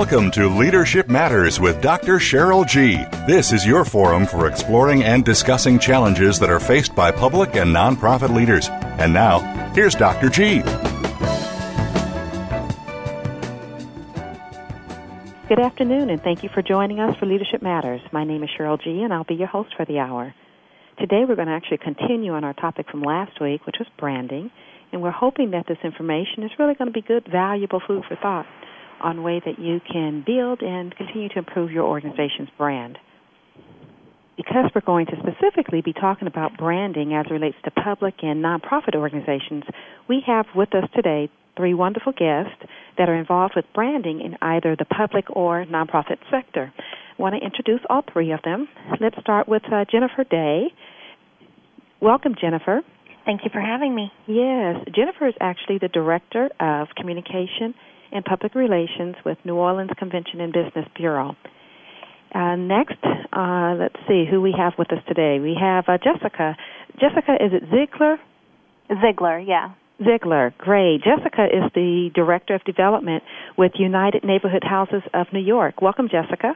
Welcome to Leadership Matters with Dr. Cheryl G. This is your forum for exploring and discussing challenges that are faced by public and nonprofit leaders. And now, here's Dr. G. Good afternoon, and thank you for joining us for Leadership Matters. My name is Cheryl G., and I'll be your host for the hour. Today, we're going to actually continue on our topic from last week, which was branding, and we're hoping that this information is really going to be good, valuable food for thought on way that you can build and continue to improve your organization's brand. Because we're going to specifically be talking about branding as it relates to public and nonprofit organizations, we have with us today three wonderful guests that are involved with branding in either the public or nonprofit sector. I want to introduce all three of them. Let's start with uh, Jennifer Day. Welcome, Jennifer. Thank you for having me. Yes, Jennifer is actually the Director of Communication and Public Relations with New Orleans Convention and Business Bureau. Uh, next, uh, let's see who we have with us today. We have uh, Jessica. Jessica, is it Ziegler? Ziegler, yeah. Ziegler, great. Jessica is the Director of Development with United Neighborhood Houses of New York. Welcome, Jessica.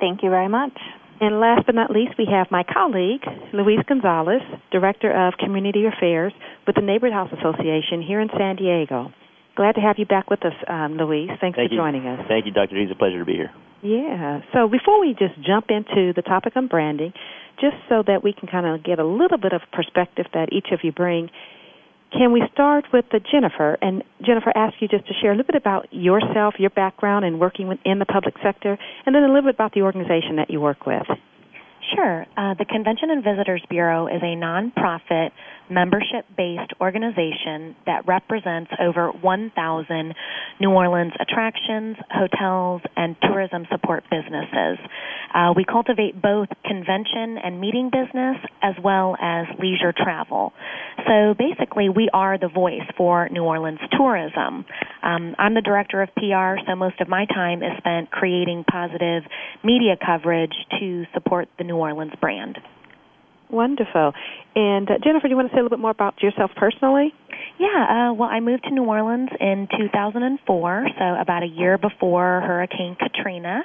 Thank you very much. And last but not least, we have my colleague, Luis Gonzalez, Director of Community Affairs with the Neighborhood House Association here in San Diego. Glad to have you back with us, um, Luis. Thanks Thank for you. joining us. Thank you, Dr. G. It's a pleasure to be here. Yeah. So before we just jump into the topic on branding, just so that we can kind of get a little bit of perspective that each of you bring, can we start with the Jennifer? And Jennifer, ask you just to share a little bit about yourself, your background, and working within the public sector, and then a little bit about the organization that you work with. Sure. Uh, the Convention and Visitors Bureau is a nonprofit, membership based organization that represents over 1,000 New Orleans attractions, hotels, and tourism support businesses. Uh, we cultivate both convention and meeting business as well as leisure travel. So basically, we are the voice for New Orleans tourism. Um, I'm the director of PR, so most of my time is spent creating positive media coverage to support the New Orleans brand. Wonderful. And uh, Jennifer, do you want to say a little bit more about yourself personally? Yeah, uh, well, I moved to New Orleans in 2004, so about a year before Hurricane Katrina.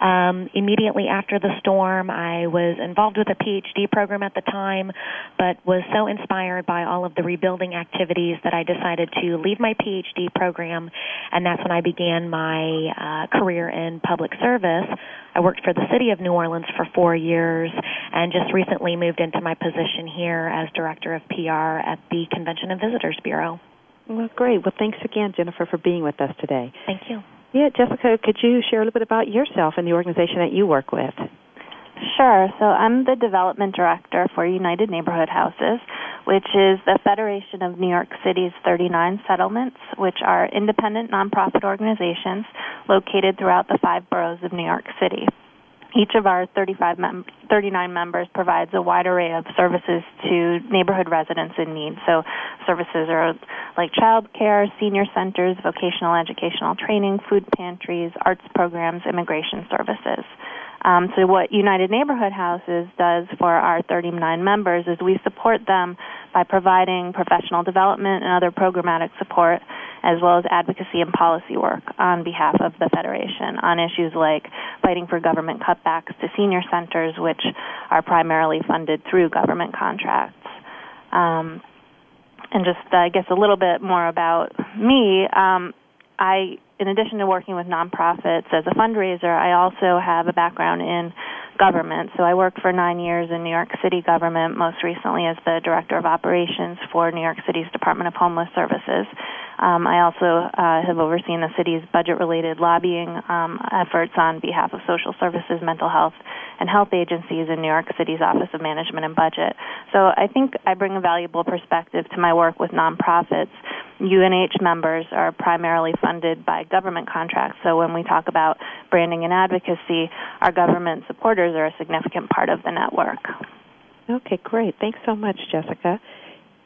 Um, immediately after the storm, I was involved with a PhD program at the time, but was so inspired by all of the rebuilding activities that I decided to leave my PhD program, and that's when I began my uh, career in public service. I worked for the city of New Orleans for four years, and just recently moved into my position here as director of PR at the Convention and Visitors Bureau. Well, great. Well, thanks again, Jennifer, for being with us today. Thank you. Yeah, Jessica, could you share a little bit about yourself and the organization that you work with? Sure. So I'm the development director for United Neighborhood Houses, which is the Federation of New York City's 39 settlements, which are independent nonprofit organizations located throughout the five boroughs of New York City. Each of our 35 mem- 39 members provides a wide array of services to neighborhood residents in need. So, services are like child care, senior centers, vocational educational training, food pantries, arts programs, immigration services. Um, so what United Neighborhood Houses does for our 39 members is we support them by providing professional development and other programmatic support, as well as advocacy and policy work on behalf of the Federation on issues like fighting for government cutbacks to senior centers, which are primarily funded through government contracts. Um, and just, I guess, a little bit more about me. Um, I, in addition to working with nonprofits as a fundraiser, I also have a background in government. So I worked for nine years in New York City government, most recently as the director of operations for New York City's Department of Homeless Services. Um, I also uh, have overseen the city's budget-related lobbying um, efforts on behalf of social services, mental health, and health agencies in New York City's Office of Management and Budget. So I think I bring a valuable perspective to my work with nonprofits. UNH members are primarily funded by government contracts, so when we talk about branding and advocacy, our government supporters are a significant part of the network. Okay, great. Thanks so much, Jessica.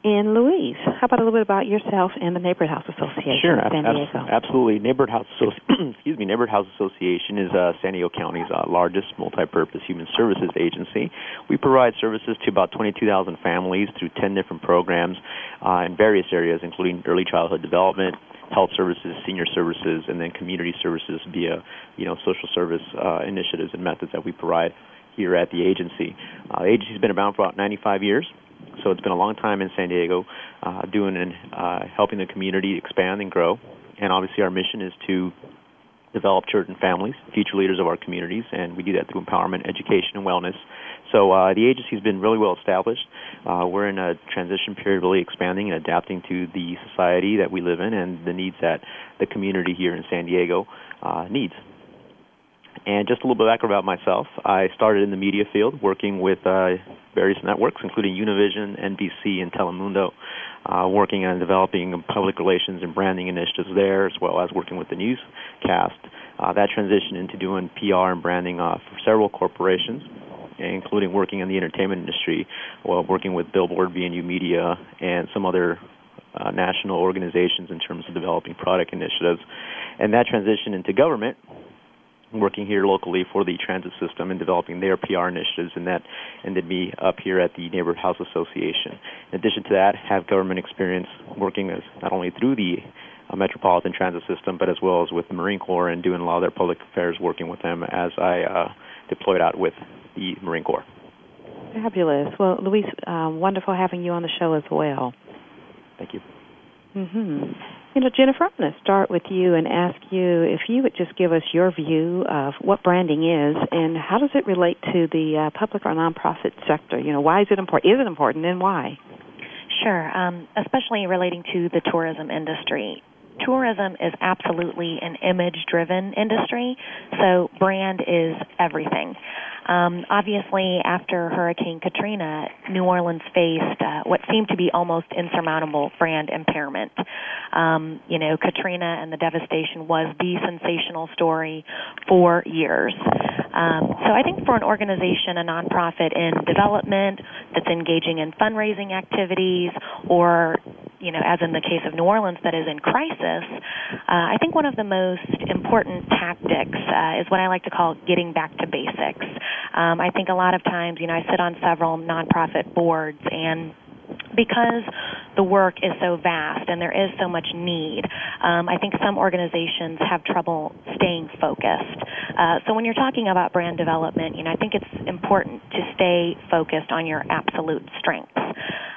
And Luis, how about a little bit about yourself and the Neighborhood House Association sure, San Diego? absolutely. Neighborhood House, excuse me, Neighborhood House Association is uh, San Diego County's uh, largest multi-purpose human services agency. We provide services to about 22,000 families through 10 different programs uh, in various areas, including early childhood development, health services, senior services, and then community services via, you know, social service uh, initiatives and methods that we provide here at the agency. Uh, the agency's been around for about 95 years, so it's been a long time in San Diego, uh, doing and uh, helping the community expand and grow. And obviously, our mission is to develop children and families, future leaders of our communities, and we do that through empowerment, education, and wellness. So uh, the agency's been really well established. Uh, we're in a transition period, really expanding and adapting to the society that we live in and the needs that the community here in San Diego uh, needs. And just a little bit back about myself. I started in the media field, working with uh, various networks, including Univision, NBC, and Telemundo, uh, working on developing public relations and branding initiatives there, as well as working with the newscast. Uh, that transitioned into doing PR and branding uh, for several corporations, including working in the entertainment industry, while working with Billboard, VNU Media, and some other uh, national organizations in terms of developing product initiatives. And that transition into government, working here locally for the transit system and developing their PR initiatives, and that ended me up here at the Neighborhood House Association. In addition to that, have government experience working as not only through the uh, Metropolitan Transit System, but as well as with the Marine Corps and doing a lot of their public affairs, working with them as I uh, deployed out with the Marine Corps. Fabulous. Well, Luis, uh, wonderful having you on the show as well. Thank you. Mm-hmm. You know, Jennifer, I'm going to start with you and ask you if you would just give us your view of what branding is and how does it relate to the uh, public or nonprofit sector. You know, why is it important? Is it important, and why? Sure, um, especially relating to the tourism industry tourism is absolutely an image driven industry, so brand is everything. Um, obviously, after Hurricane Katrina, New Orleans faced uh, what seemed to be almost insurmountable brand impairment. Um, you know, Katrina and the devastation was the sensational story for years. Um, so I think for an organization, a nonprofit in development that's engaging in fundraising activities, or you know, as in the case of New Orleans, that is in crisis, uh, I think one of the most important tactics uh, is what I like to call getting back to basics. Um, I think a lot of times, you know, I sit on several nonprofit boards and because the work is so vast and there is so much need, um, I think some organizations have trouble staying focused. Uh, so when you're talking about brand development, you know, I think it's important to stay focused on your absolute strengths.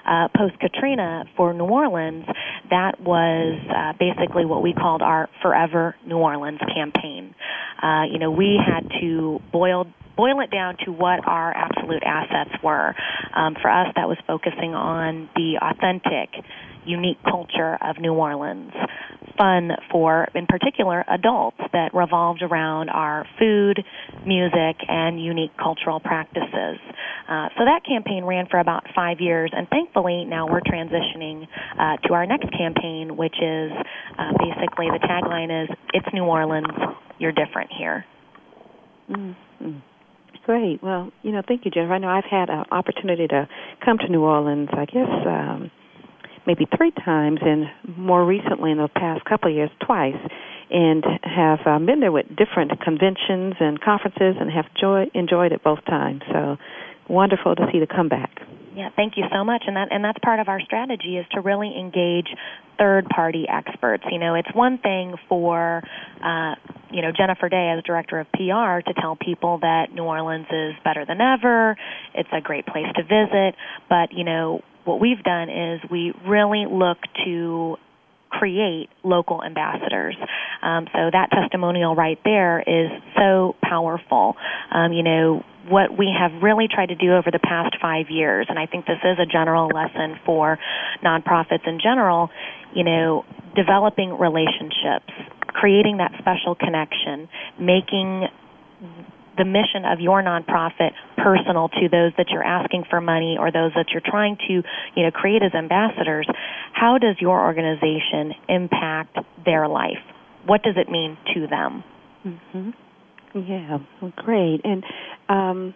Uh, Post Katrina for New Orleans, that was uh, basically what we called our Forever New Orleans campaign. Uh, you know, we had to boil boil it down to what our absolute assets were. Um, for us, that was focusing on the authentic, unique culture of New Orleans. Fun for, in particular, adults that revolved around our food, music, and unique cultural practices. Uh, so that campaign ran for about five years, and thankfully now we're transitioning uh, to our next campaign, which is uh, basically the tagline is "It's New Orleans, you're different here." Mm-hmm. Great. Well, you know, thank you, Jennifer. I know I've had an opportunity to come to New Orleans. I guess um, maybe three times, and more recently, in the past couple of years, twice, and have um, been there with different conventions and conferences, and have joy, enjoyed it both times. So wonderful to see the comeback. Yeah, thank you so much. And that and that's part of our strategy is to really engage third party experts. You know, it's one thing for uh, you know Jennifer Day as director of PR to tell people that New Orleans is better than ever. It's a great place to visit, but you know what we've done is we really look to create local ambassadors. Um, so that testimonial right there is so powerful. Um, you know, what we have really tried to do over the past five years, and I think this is a general lesson for nonprofits in general, you know, developing relationships, creating that special connection, making the mission of your nonprofit personal to those that you're asking for money or those that you're trying to, you know, create as ambassadors, how does your organization impact their life? What does it mean to them? Mm-hmm. Yeah, well, great. And um,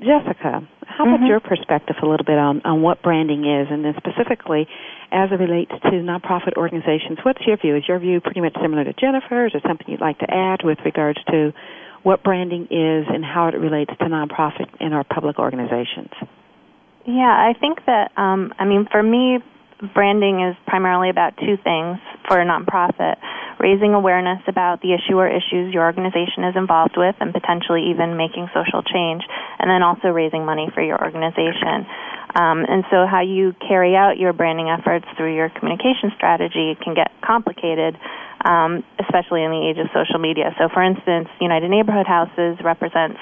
Jessica, how mm-hmm. about your perspective a little bit on, on what branding is, and then specifically as it relates to nonprofit organizations? What's your view? Is your view pretty much similar to Jennifer's, or something you'd like to add with regards to what branding is and how it relates to nonprofit and our public organizations? Yeah, I think that, um, I mean, for me, branding is primarily about two things for a nonprofit raising awareness about the issue or issues your organization is involved with and potentially even making social change, and then also raising money for your organization. Um, and so, how you carry out your branding efforts through your communication strategy can get complicated, um, especially in the age of social media. So, for instance, United Neighborhood Houses represents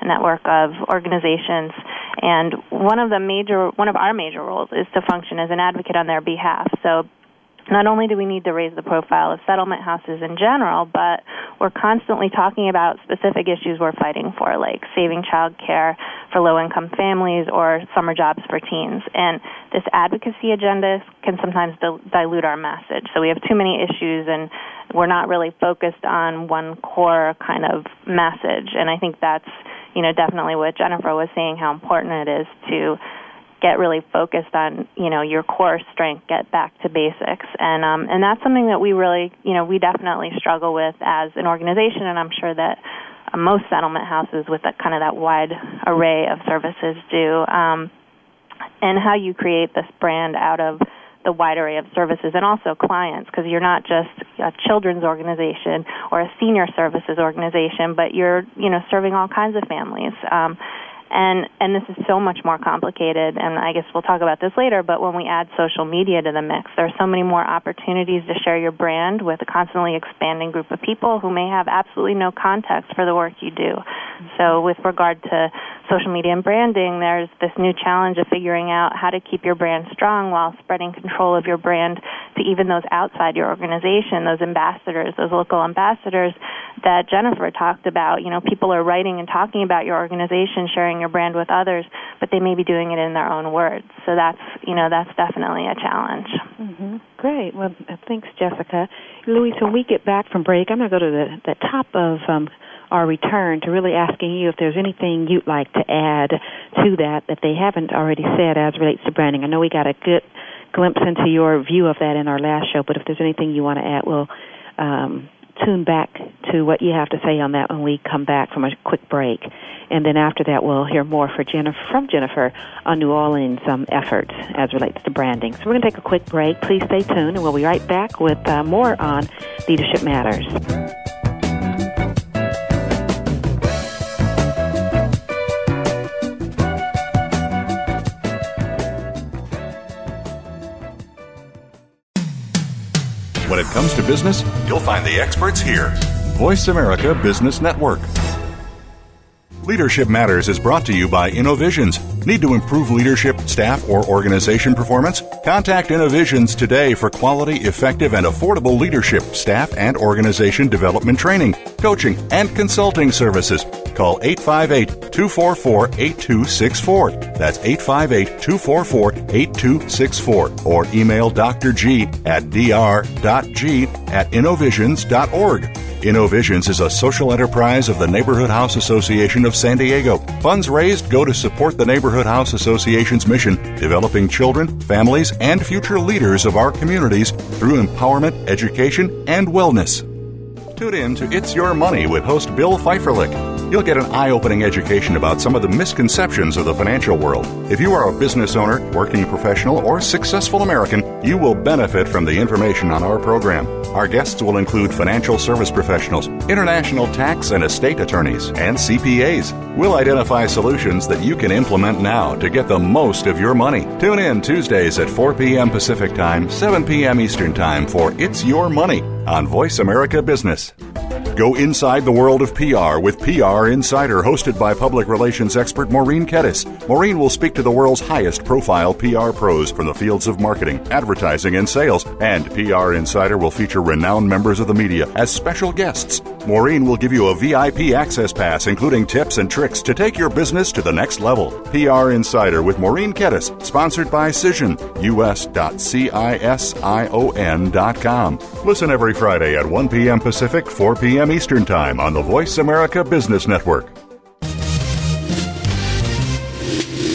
a network of organizations, and one of the major, one of our major roles is to function as an advocate on their behalf. So, not only do we need to raise the profile of settlement houses in general, but we're constantly talking about specific issues we're fighting for, like saving child care for low income families or summer jobs for teens. And this advocacy agenda can sometimes dilute our message. So we have too many issues and we're not really focused on one core kind of message. And I think that's, you know, definitely what Jennifer was saying, how important it is to get really focused on you know your core strength, get back to basics, and um, and that's something that we really you know we definitely struggle with as an organization, and I'm sure that uh, most settlement houses with that kind of that wide array of services do. Um, and how you create this brand out of the wide array of services and also clients because you're not just a children's organization or a senior services organization but you're you know serving all kinds of families um, and and this is so much more complicated and i guess we'll talk about this later but when we add social media to the mix there are so many more opportunities to share your brand with a constantly expanding group of people who may have absolutely no context for the work you do. So with regard to social media and branding there's this new challenge of figuring out how to keep your brand strong while spreading control of your brand to even those outside your organization those ambassadors those local ambassadors that jennifer talked about. You know people are writing and talking about your organization sharing your brand with others, but they may be doing it in their own words. So that's you know that's definitely a challenge. Mm-hmm. Great. Well, thanks, Jessica. Luis, when we get back from break, I'm going to go to the, the top of um, our return to really asking you if there's anything you'd like to add to that that they haven't already said as relates to branding. I know we got a good glimpse into your view of that in our last show, but if there's anything you want to add, we'll um, tune back to what you have to say on that when we come back from a quick break. And then after that, we'll hear more Jennifer, from Jennifer on New Orleans um, efforts as relates to branding. So we're going to take a quick break. Please stay tuned, and we'll be right back with uh, more on Leadership Matters. Comes to business, you'll find the experts here. Voice America Business Network. Leadership Matters is brought to you by InnoVisions. Need to improve leadership, staff, or organization performance? Contact InnoVisions today for quality, effective, and affordable leadership, staff, and organization development training, coaching, and consulting services. Call 858 244 8264. That's 858 244 8264. Or email Dr. G at dr.g at innovisions.org. InnoVisions is a social enterprise of the Neighborhood House Association of San Diego. Funds raised go to support the Neighborhood House Association's mission, developing children, families, and future leaders of our communities through empowerment, education, and wellness. Tune in to It's Your Money with host Bill Pfeifferlich. You'll get an eye opening education about some of the misconceptions of the financial world. If you are a business owner, working professional, or successful American, you will benefit from the information on our program. Our guests will include financial service professionals, international tax and estate attorneys, and CPAs. We'll identify solutions that you can implement now to get the most of your money. Tune in Tuesdays at 4 p.m. Pacific Time, 7 p.m. Eastern Time for It's Your Money on Voice America Business. Go inside the world of PR with PR Insider, hosted by public relations expert Maureen Kettis. Maureen will speak to the world's highest profile PR pros from the fields of marketing, advertising, and sales. And PR Insider will feature renowned members of the media as special guests. Maureen will give you a VIP access pass, including tips and tricks to take your business to the next level. PR Insider with Maureen Kettis, sponsored by Cision, us.cision.com. Listen every Friday at 1 p.m. Pacific, 4 p.m. Eastern Time on the Voice America Business Network.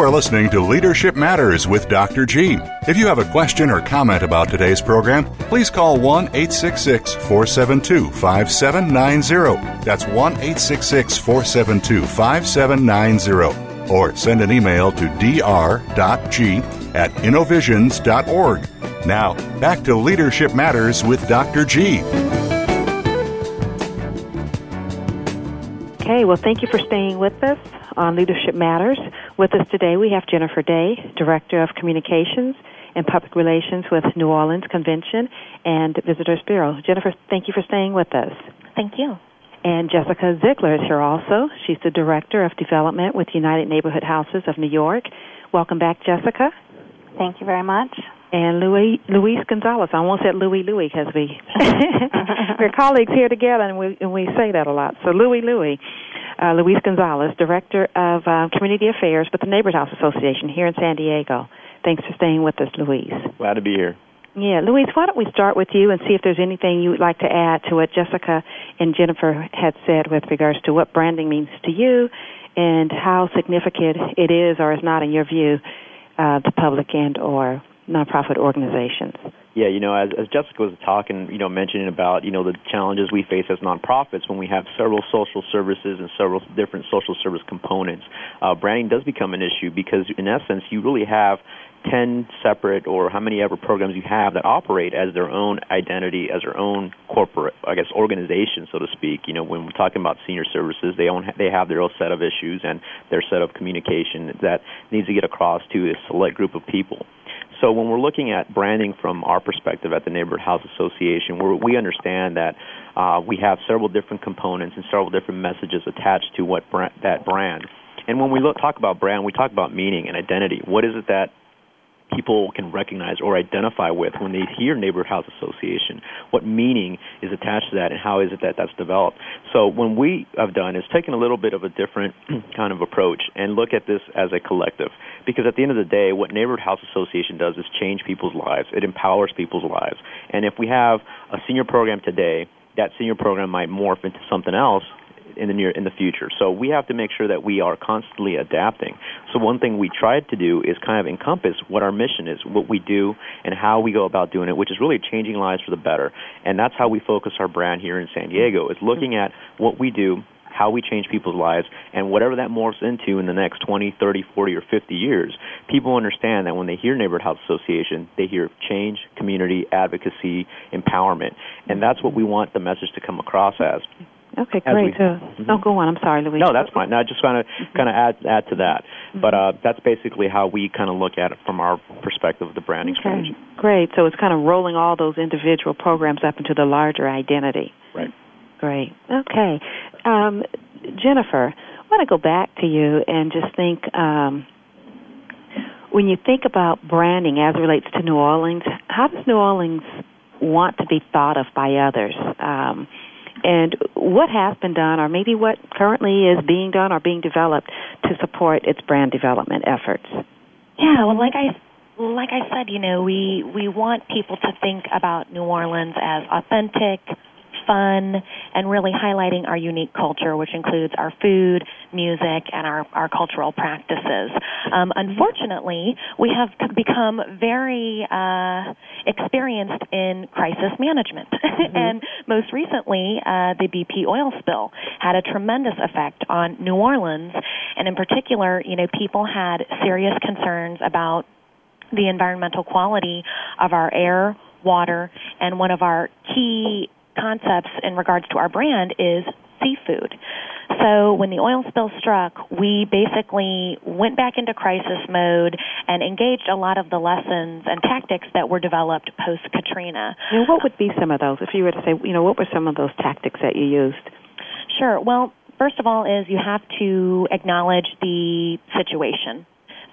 You are listening to Leadership Matters with Dr. G. If you have a question or comment about today's program, please call 1 866 472 5790. That's 1 866 472 5790. Or send an email to dr.g at innovisions.org. Now, back to Leadership Matters with Dr. G. Okay, well, thank you for staying with us on Leadership Matters. With us today, we have Jennifer Day, Director of Communications and Public Relations with New Orleans Convention and Visitors Bureau. Jennifer, thank you for staying with us. Thank you. And Jessica Ziegler is here also. She's the Director of Development with United Neighborhood Houses of New York. Welcome back, Jessica. Thank you very much. And Louis, Luis Gonzalez. I almost said Louis Louis because we we're colleagues here together, and we and we say that a lot. So Louis Louis, uh, Luis Gonzalez, Director of uh, Community Affairs with the Neighbor's House Association here in San Diego. Thanks for staying with us, Luis. Glad to be here. Yeah, Luis, why don't we start with you and see if there's anything you would like to add to what Jessica and Jennifer had said with regards to what branding means to you and how significant it is or is not in your view uh, to public and or nonprofit organizations. Yeah, you know, as, as Jessica was talking, you know, mentioning about, you know, the challenges we face as nonprofits when we have several social services and several different social service components, uh, branding does become an issue because, in essence, you really have 10 separate or how many ever programs you have that operate as their own identity, as their own corporate, I guess, organization, so to speak. You know, when we're talking about senior services, they own, they have their own set of issues and their set of communication that needs to get across to a select group of people. So when we're looking at branding from our perspective at the Neighborhood House Association, we understand that uh, we have several different components and several different messages attached to what brand, that brand. And when we look, talk about brand, we talk about meaning and identity. What is it that people can recognize or identify with when they hear neighborhood house association. What meaning is attached to that and how is it that that's developed? So when we have done is taken a little bit of a different kind of approach and look at this as a collective. Because at the end of the day what neighborhood house association does is change people's lives. It empowers people's lives. And if we have a senior program today that senior program might morph into something else in the near in the future. So we have to make sure that we are constantly adapting. So one thing we tried to do is kind of encompass what our mission is, what we do, and how we go about doing it, which is really changing lives for the better. And that's how we focus our brand here in San Diego is looking at what we do how we change people's lives, and whatever that morphs into in the next 20, 30, 40, or 50 years, people understand that when they hear Neighborhood House Association, they hear change, community, advocacy, empowerment. And that's what we want the message to come across as. Okay, great. We, uh, mm-hmm. No, go on. I'm sorry, Luis. No, that's fine. No, I just want to mm-hmm. kind of add add to that. Mm-hmm. But uh, that's basically how we kind of look at it from our perspective of the branding okay. strategy. Great. So it's kind of rolling all those individual programs up into the larger identity. Right. Great. Okay. Um, Jennifer, I want to go back to you and just think um, when you think about branding as it relates to New Orleans, how does New Orleans want to be thought of by others? Um, and what has been done, or maybe what currently is being done or being developed to support its brand development efforts? Yeah, well, like I like I said, you know, we we want people to think about New Orleans as authentic, fun, and really highlighting our unique culture, which includes our food, music, and our, our cultural practices. Um, unfortunately, we have become very uh, experienced in crisis management. Mm-hmm. and most recently, uh, the BP oil spill had a tremendous effect on New Orleans. And in particular, you know, people had serious concerns about the environmental quality of our air, water, and one of our key concepts in regards to our brand is seafood. So when the oil spill struck, we basically went back into crisis mode and engaged a lot of the lessons and tactics that were developed post Katrina. And what would be some of those? If you were to say, you know, what were some of those tactics that you used? Sure. Well, first of all is you have to acknowledge the situation.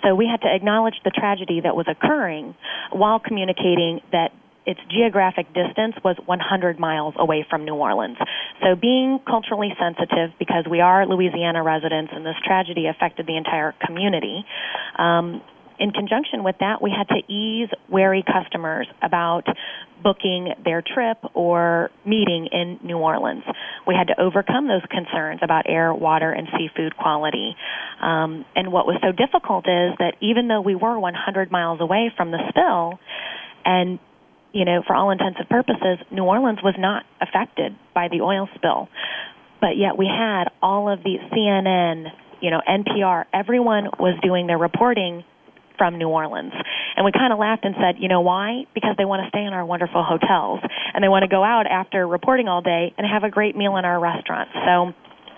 So we had to acknowledge the tragedy that was occurring while communicating that its geographic distance was 100 miles away from New Orleans. So being culturally sensitive, because we are Louisiana residents and this tragedy affected the entire community, um, in conjunction with that, we had to ease wary customers about booking their trip or meeting in New Orleans. We had to overcome those concerns about air, water, and seafood quality. Um, and what was so difficult is that even though we were 100 miles away from the spill, and you know, for all intents and purposes, New Orleans was not affected by the oil spill. But yet we had all of the CNN, you know, NPR, everyone was doing their reporting from New Orleans. And we kind of laughed and said, you know why? Because they want to stay in our wonderful hotels and they want to go out after reporting all day and have a great meal in our restaurants. So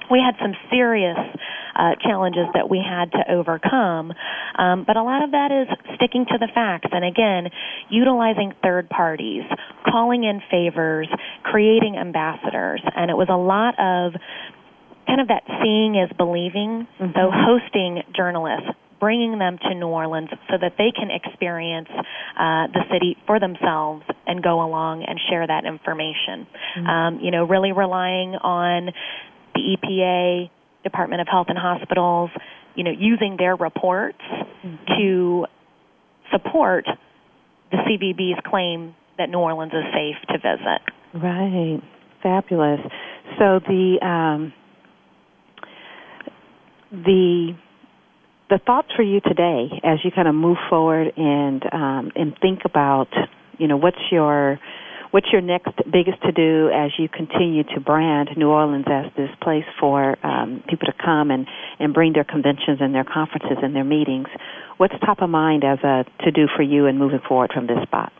we had some serious uh, challenges that we had to overcome. Um, but a lot of that is sticking to the facts and again, utilizing third parties, calling in favors, creating ambassadors. And it was a lot of kind of that seeing is believing. Mm-hmm. So hosting journalists, bringing them to New Orleans so that they can experience uh, the city for themselves and go along and share that information. Mm-hmm. Um, you know, really relying on the EPA, Department of Health and Hospitals, you know, using their reports mm-hmm. to support the CVB's claim that New Orleans is safe to visit. Right. Fabulous. So the um, the the thoughts for you today as you kind of move forward and um, and think about you know what's your what's your next biggest to do as you continue to brand New Orleans as this place for um, people to come and and bring their conventions and their conferences and their meetings? What's top of mind as a to do for you and moving forward from this spot?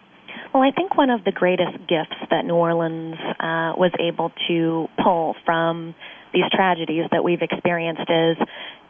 Well, I think one of the greatest gifts that New Orleans uh, was able to pull from these tragedies that we've experienced is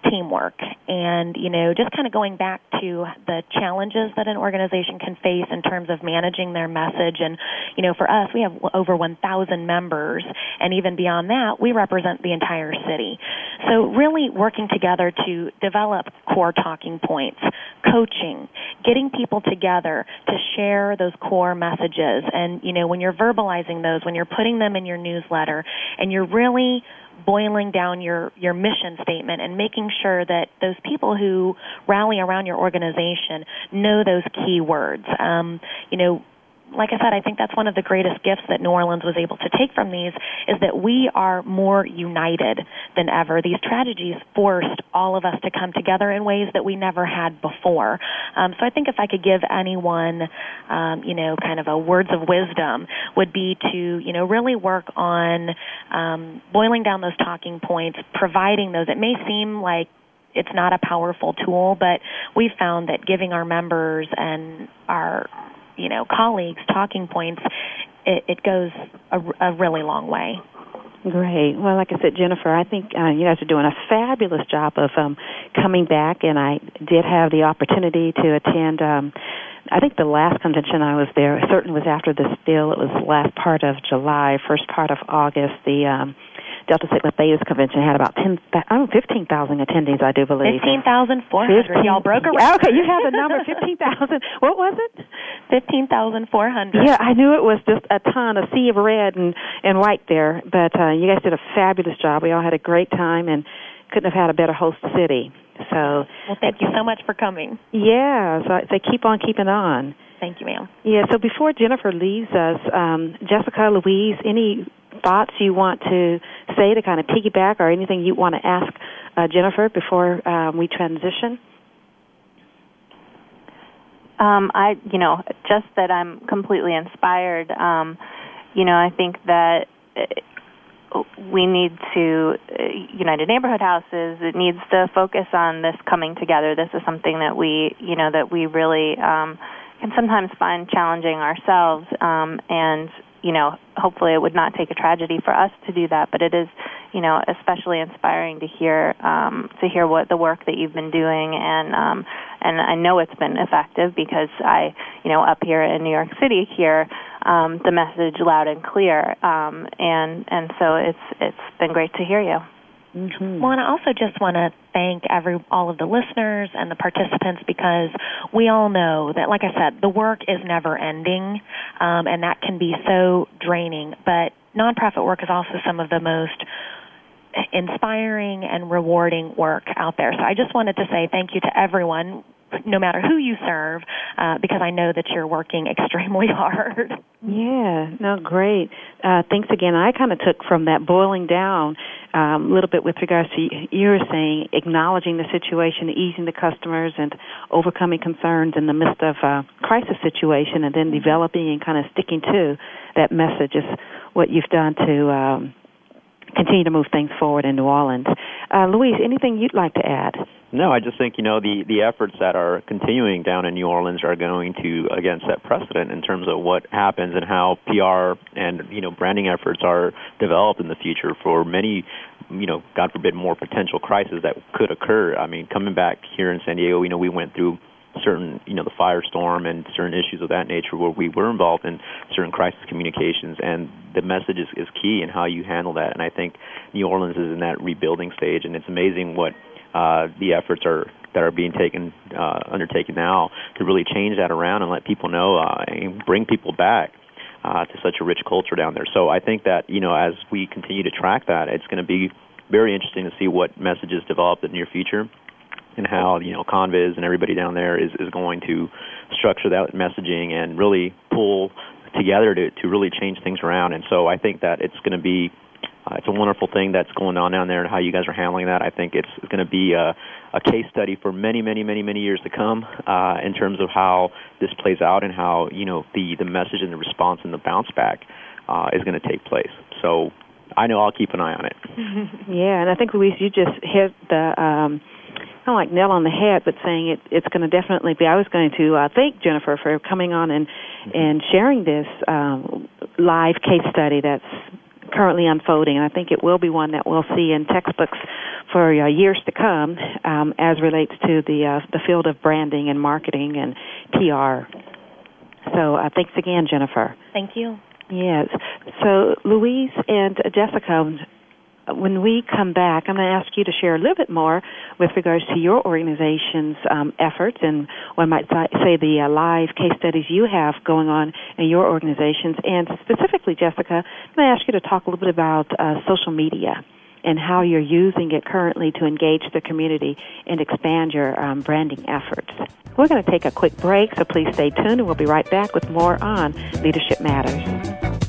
teamwork and you know just kind of going back to the challenges that an organization can face in terms of managing their message. And you know for us we have over 1000 members and even beyond that we represent the entire city. So really working together to develop core talking points coaching getting people together to share those core messages. And you know when you're verbalizing those when you're putting them in your newsletter and you're really boiling down your your mission statement and making sure that those people who rally around your organization know those key words. Um, you know, like I said, I think that's one of the greatest gifts that New Orleans was able to take from these is that we are more united than ever. These tragedies forced all of us to come together in ways that we never had before. Um, so I think if I could give anyone, um, you know, kind of a words of wisdom, would be to, you know, really work on um, boiling down those talking points, providing those. It may seem like it's not a powerful tool, but we've found that giving our members and our you know colleagues talking points, it, it goes a, a really long way. Great. Well, like I said, Jennifer, I think uh, you guys are doing a fabulous job of um, coming back, and I did have the opportunity to attend. Um, I think the last convention I was there certainly was after the spill. It was last part of July, first part of August. The um, Delta Sigma Theta convention had about 10, oh, 15,000 attendees, I do believe. 15,400. Y'all broke a record. Okay, you have the number, 15,000. what was it? 15,400. Yeah, I knew it was just a ton, a sea of red and, and white there. But uh, you guys did a fabulous job. We all had a great time and couldn't have had a better host city. So, well, thank you so much for coming. Yeah, so they keep on keeping on. Thank you, ma'am. Yeah, so before Jennifer leaves us, um, Jessica, Luis, any thoughts you want to say to kind of piggyback, or anything you want to ask uh, Jennifer before um, we transition? Um, I, you know, just that I'm completely inspired. Um, you know, I think that uh, we need to uh, United Neighborhood Houses. It needs to focus on this coming together. This is something that we, you know, that we really um, can sometimes find challenging ourselves, um, and you know, hopefully it would not take a tragedy for us to do that, but it is, you know, especially inspiring to hear um, to hear what the work that you've been doing, and um, and I know it's been effective because I, you know, up here in New York City, hear um, the message loud and clear, um, and and so it's it's been great to hear you. Mm-hmm. Well, and I also just want to thank every all of the listeners and the participants because we all know that, like I said, the work is never ending, um, and that can be so draining. But nonprofit work is also some of the most inspiring and rewarding work out there. So I just wanted to say thank you to everyone no matter who you serve, uh, because I know that you're working extremely hard. Yeah, no, great. Uh, thanks again. I kind of took from that boiling down um, a little bit with regards to you were saying acknowledging the situation, easing the customers, and overcoming concerns in the midst of a crisis situation, and then mm-hmm. developing and kind of sticking to that message is what you've done to. Um, continue to move things forward in New Orleans. Uh, Luis, anything you'd like to add? No, I just think you know the the efforts that are continuing down in New Orleans are going to again set precedent in terms of what happens and how PR and you know branding efforts are developed in the future for many you know God forbid more potential crises that could occur. I mean, coming back here in San Diego, you know we went through certain you know the firestorm and certain issues of that nature where we were involved in certain crisis communications and the message is, is key in how you handle that and I think New Orleans is in that rebuilding stage and it's amazing what uh, the efforts are that are being taken uh, undertaken now to really change that around and let people know uh, and bring people back uh, to such a rich culture down there. So I think that you know as we continue to track that, it's going to be very interesting to see what messages develop in the near future and how you know Conviz and everybody down there is is going to structure that messaging and really pull together to to really change things around. And so I think that it's going to be uh, it's a wonderful thing that's going on down there and how you guys are handling that. I think it's going to be a, a case study for many, many, many, many years to come uh, in terms of how this plays out and how you know the the message and the response and the bounce back uh, is going to take place. So I know I'll keep an eye on it. yeah, and I think Luis, you just hit the. Um, kind of like nail on the head, but saying it, it's going to definitely be. I was going to uh, thank Jennifer for coming on and and sharing this um, live case study that's currently unfolding, and I think it will be one that we'll see in textbooks for uh, years to come, um, as relates to the uh, the field of branding and marketing and PR. So, uh, thanks again, Jennifer. Thank you. Yes. So, Luis and Jessica, when we come back, I'm going to ask you to share a little bit more with regards to your organization's um, efforts and one might say the uh, live case studies you have going on in your organizations. And specifically, Jessica, I'm going to ask you to talk a little bit about uh, social media and how you're using it currently to engage the community and expand your um, branding efforts. We're going to take a quick break, so please stay tuned, and we'll be right back with more on Leadership Matters.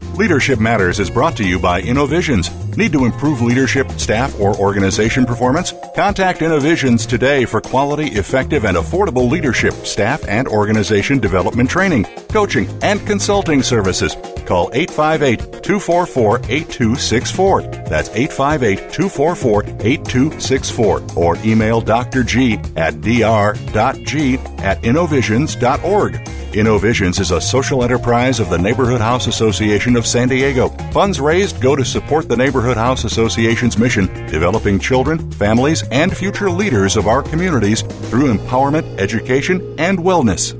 Leadership Matters is brought to you by InnoVisions. Need to improve leadership, staff, or organization performance? Contact InnoVisions today for quality, effective, and affordable leadership, staff, and organization development training, coaching, and consulting services. Call 858 244 8264. That's 858 244 8264. Or email Dr. G at dr.g at innovisions.org. InnoVisions is a social enterprise of the Neighborhood House Association of San Diego. Funds raised go to support the Neighborhood House Association's mission, developing children, families, and future leaders of our communities through empowerment, education, and wellness.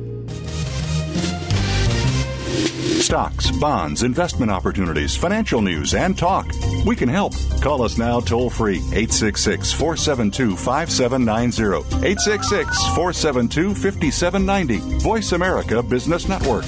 Stocks, bonds, investment opportunities, financial news, and talk. We can help. Call us now toll free 866 472 5790. 866 472 5790. Voice America Business Network.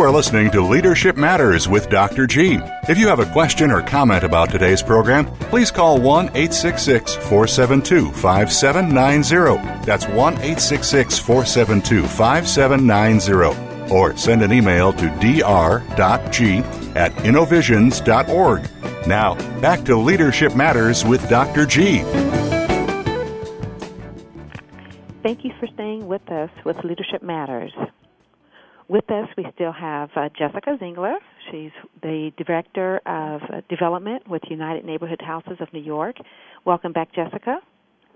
You are listening to Leadership Matters with Dr. G. If you have a question or comment about today's program, please call 1 866 472 5790. That's 1 866 472 5790. Or send an email to dr.g at innovisions.org. Now, back to Leadership Matters with Dr. G. Thank you for staying with us with Leadership Matters. With us, we still have uh, Jessica Zingler. She's the Director of uh, Development with United Neighborhood Houses of New York. Welcome back, Jessica.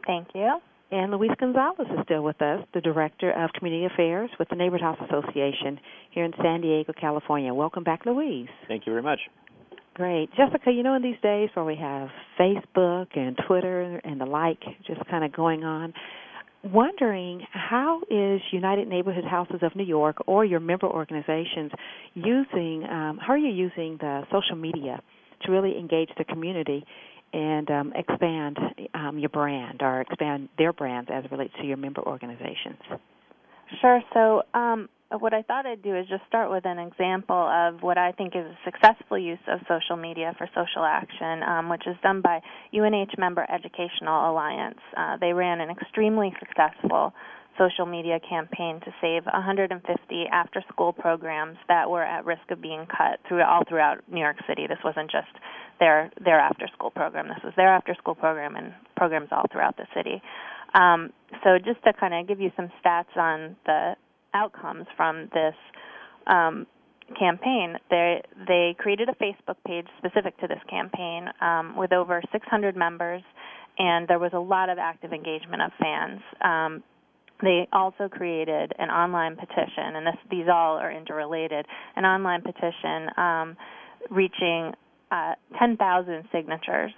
Thank you. And Luis Gonzalez is still with us, the Director of Community Affairs with the Neighborhood House Association here in San Diego, California. Welcome back, Luis. Thank you very much. Great. Jessica, you know, in these days where we have Facebook and Twitter and the like just kind of going on, wondering how is United Neighborhood Houses of New York or your member organizations using um, how are you using the social media to really engage the community and um, expand um, your brand or expand their brands as it relates to your member organizations? Sure. So um, what I thought I'd do is just start with an example of what I think is a successful use of social media for social action, um, which is done by UNH Member Educational Alliance. Uh, they ran an extremely successful social media campaign to save 150 after-school programs that were at risk of being cut through all throughout New York City. This wasn't just their their after-school program. This was their after-school program and programs all throughout the city. Um, so just to kind of give you some stats on the outcomes from this um, campaign. They they created a Facebook page specific to this campaign um, with over 600 members, and there was a lot of active engagement of fans. Um, they also created an online petition, and this, these all are interrelated. An online petition um, reaching uh, 10,000 signatures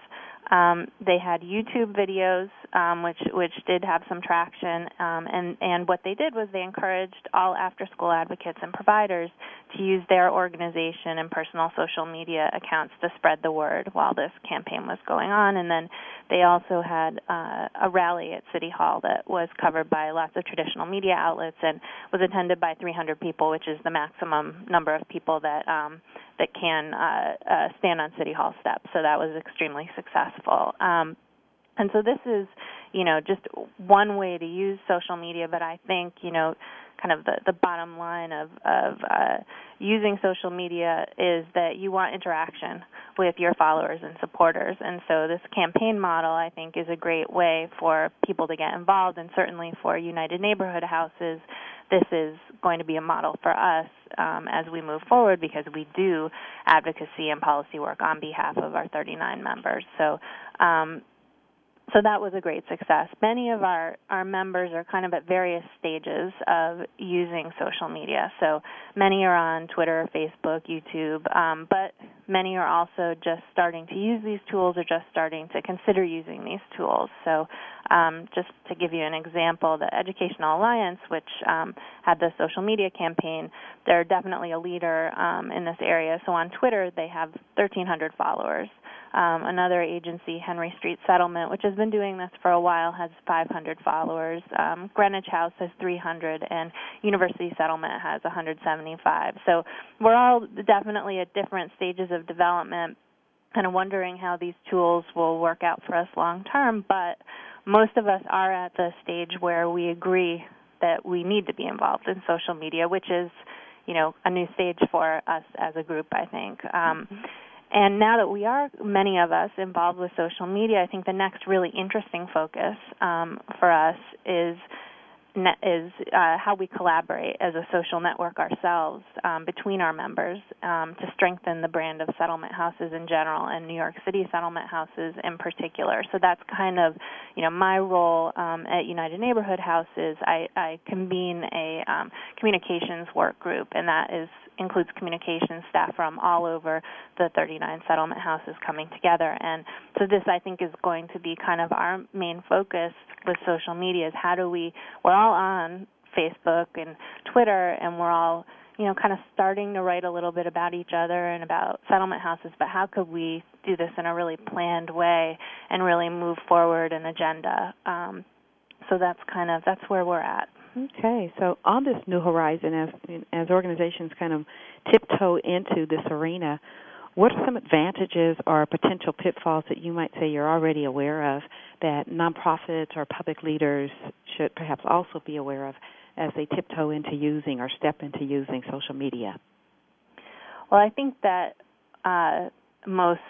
um, they had YouTube videos, um, which which did have some traction, um, and and what they did was they encouraged all after-school advocates and providers to use their organization and personal social media accounts to spread the word while this campaign was going on. And then they also had uh, a rally at City Hall that was covered by lots of traditional media outlets and was attended by 300 people, which is the maximum number of people that um, that can uh, uh, stand on City Hall steps. So that was extremely successful. Um, and so this is, you know, just one way to use social media, but I think, you know, kind of the, the bottom line of, of uh, using social media is that you want interaction with your followers and supporters. And so this campaign model, I think, is a great way for people to get involved, and certainly for United Neighborhood Houses, this is going to be a model for us um, as we move forward because we do advocacy and policy work on behalf of our 39 members. So um, so that was a great success. Many of our, our members are kind of at various stages of using social media. So many are on Twitter, Facebook, YouTube, um, but many are also just starting to use these tools or just starting to consider using these tools. So um, just to give you an example, the Educational Alliance, which um, had the social media campaign, they're definitely a leader um, in this area. So on Twitter, they have 1,300 followers. Um, another agency, Henry Street Settlement, which has been doing this for a while, has 500 followers. Um, Greenwich House has 300, and University Settlement has 175. So we're all definitely at different stages of development, kind of wondering how these tools will work out for us long term. But most of us are at the stage where we agree that we need to be involved in social media, which is, you know, a new stage for us as a group. I think. Um, mm-hmm and now that we are, many of us, involved with social media, I think the next really interesting focus um, for us is is uh, how we collaborate as a social network ourselves um, between our members um, to strengthen the brand of settlement houses in general and New York City settlement houses in particular. So that's kind of, you know, my role um, at United Neighborhood Houses. I, I convene a um, communications work group, and that is includes communications staff from all over the 39 settlement houses coming together. And so this, I think, is going to be kind of our main focus with social media is how do we, we're all on Facebook and Twitter, and we're all you know, kind of starting to write a little bit about each other and about settlement houses, but how could we do this in a really planned way and really move forward an agenda? Um, so that's kind of that's where we're at. Okay, so on this new horizon, as as organizations kind of tiptoe into this arena, what are some advantages or potential pitfalls that you might say you're already aware of that nonprofits or public leaders should perhaps also be aware of as they tiptoe into using or step into using social media? Well, I think that uh, most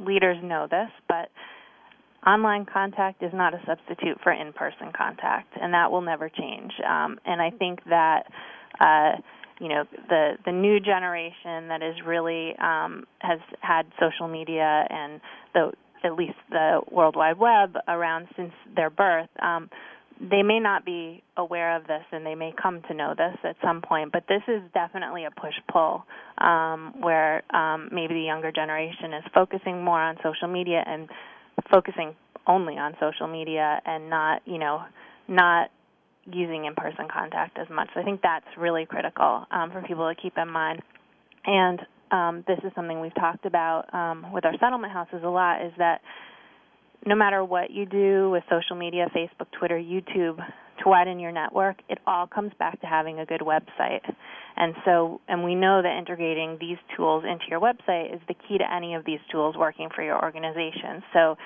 leaders know this, but online contact is not a substitute for in-person contact, and that will never change. Um, and I think that uh, you know the the new generation that is really um, has had social media and the at least the World Wide Web around since their birth. Um, they may not be aware of this and they may come to know this at some point, but this is definitely a push pull um, where um, maybe the younger generation is focusing more on social media and focusing only on social media and not, you know, not using in-person contact as much. So I think that's really critical um, for people to keep in mind. And um, this is something we've talked about um, with our settlement houses a lot. Is that no matter what you do with social media, Facebook, Twitter, YouTube, to widen your network, it all comes back to having a good website. And so, and we know that integrating these tools into your website is the key to any of these tools working for your organization. So,